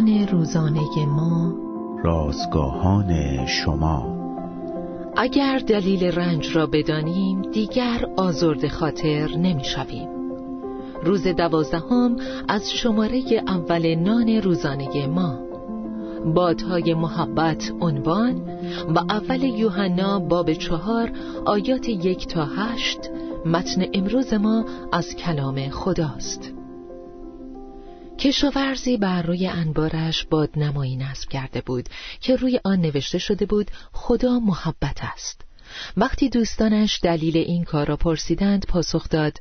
نان روزانه ما رازگاهان شما. اگر دلیل رنج را بدانیم دیگر آزرد خاطر نمی شویم. روز دوازدهم از شماره اول نان روزانه ما. بادهای محبت عنوان و اول یوحنا باب چهار آیات یک تا هشت متن امروز ما از کلام خداست. کشاورزی بر روی انبارش باد نمایی نصب کرده بود که روی آن نوشته شده بود خدا محبت است. وقتی دوستانش دلیل این کار را پرسیدند پاسخ داد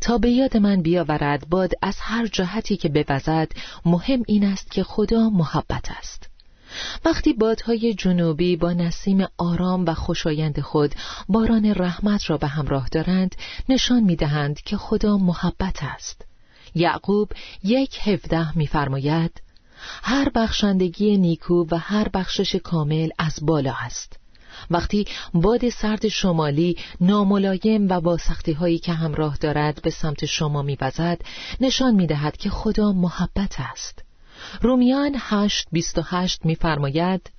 تا به یاد من بیاورد باد از هر جهتی که بوزد مهم این است که خدا محبت است. وقتی بادهای جنوبی با نسیم آرام و خوشایند خود باران رحمت را به همراه دارند نشان می‌دهند که خدا محبت است. یعقوب یک هفده میفرماید هر بخشندگی نیکو و هر بخشش کامل از بالا است وقتی باد سرد شمالی ناملایم و با سختی هایی که همراه دارد به سمت شما میوزد نشان می‌دهد که خدا محبت است رومیان 8:28 میفرماید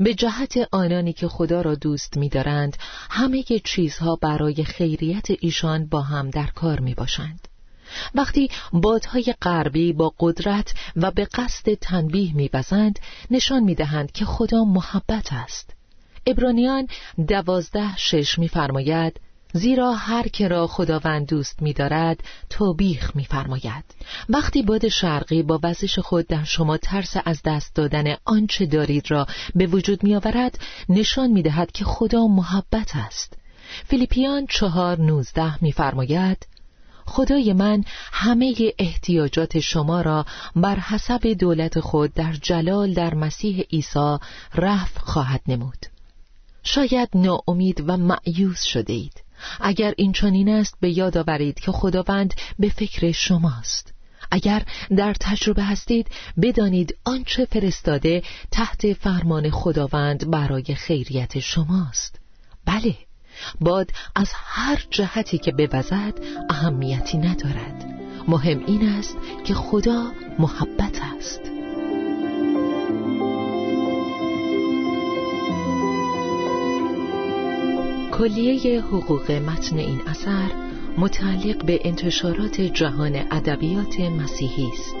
به جهت آنانی که خدا را دوست می‌دارند همه چیزها برای خیریت ایشان با هم در کار می باشند. وقتی بادهای غربی با قدرت و به قصد تنبیه میبزند نشان می‌دهند که خدا محبت است. ابرانیان دوازده شش میفرماید زیرا هر که را خداوند دوست می‌دارد توبیخ می‌فرماید. وقتی باد شرقی با وزش خود در شما ترس از دست دادن آنچه دارید را به وجود می‌آورد نشان می‌دهد که خدا محبت است. فیلیپیان چهار نوزده می‌فرماید خدای من همه احتیاجات شما را بر حسب دولت خود در جلال در مسیح عیسی رفع خواهد نمود. شاید ناامید و معیوز شده اید اگر این چنین است به یاد آورید که خداوند به فکر شماست. اگر در تجربه هستید بدانید آنچه فرستاده تحت فرمان خداوند برای خیریت شماست. بله باد از هر جهتی که بوزد اهمیتی ندارد مهم این است که خدا محبت است کلیه حقوق متن این اثر متعلق به انتشارات جهان ادبیات مسیحی است.